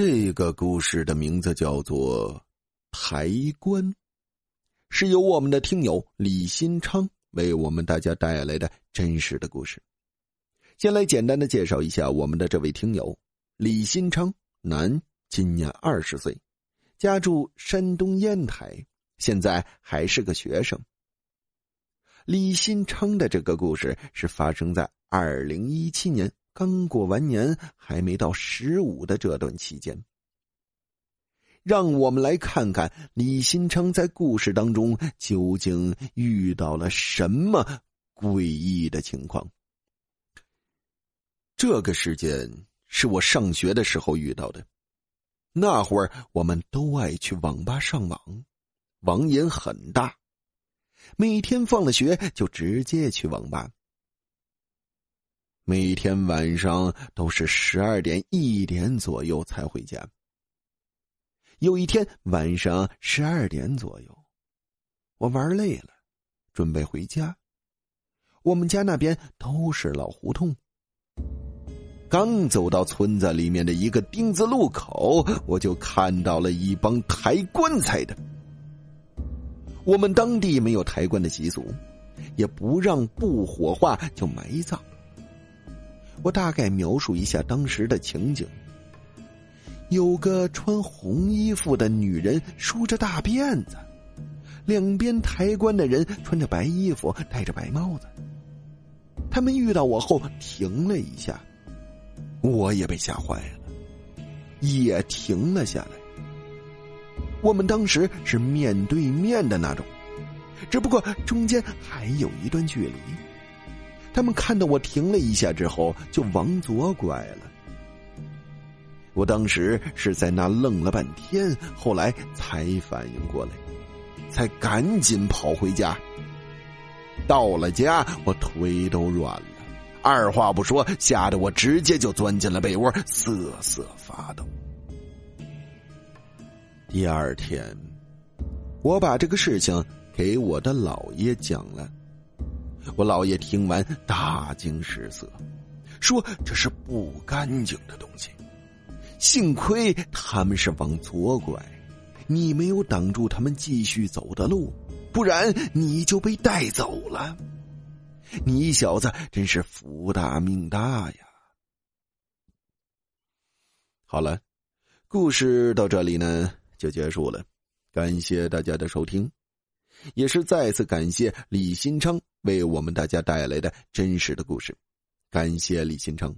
这个故事的名字叫做《抬棺》，是由我们的听友李新昌为我们大家带来的真实的故事。先来简单的介绍一下我们的这位听友李新昌，男，今年二十岁，家住山东烟台，现在还是个学生。李新昌的这个故事是发生在二零一七年。刚过完年，还没到十五的这段期间，让我们来看看李新昌在故事当中究竟遇到了什么诡异的情况。这个事件是我上学的时候遇到的，那会儿我们都爱去网吧上网，网瘾很大，每天放了学就直接去网吧。每天晚上都是十二点一点左右才回家。有一天晚上十二点左右，我玩累了，准备回家。我们家那边都是老胡同。刚走到村子里面的一个丁字路口，我就看到了一帮抬棺材的。我们当地没有抬棺的习俗，也不让不火化就埋葬。我大概描述一下当时的情景：有个穿红衣服的女人梳着大辫子，两边抬棺的人穿着白衣服，戴着白帽子。他们遇到我后停了一下，我也被吓坏了，也停了下来。我们当时是面对面的那种，只不过中间还有一段距离。他们看到我停了一下之后，就往左拐了。我当时是在那愣了半天，后来才反应过来，才赶紧跑回家。到了家，我腿都软了，二话不说，吓得我直接就钻进了被窝，瑟瑟发抖。第二天，我把这个事情给我的姥爷讲了。我姥爷听完大惊失色，说：“这是不干净的东西，幸亏他们是往左拐，你没有挡住他们继续走的路，不然你就被带走了。你小子真是福大命大呀！”好了，故事到这里呢就结束了，感谢大家的收听。也是再次感谢李新昌为我们大家带来的真实的故事，感谢李新成。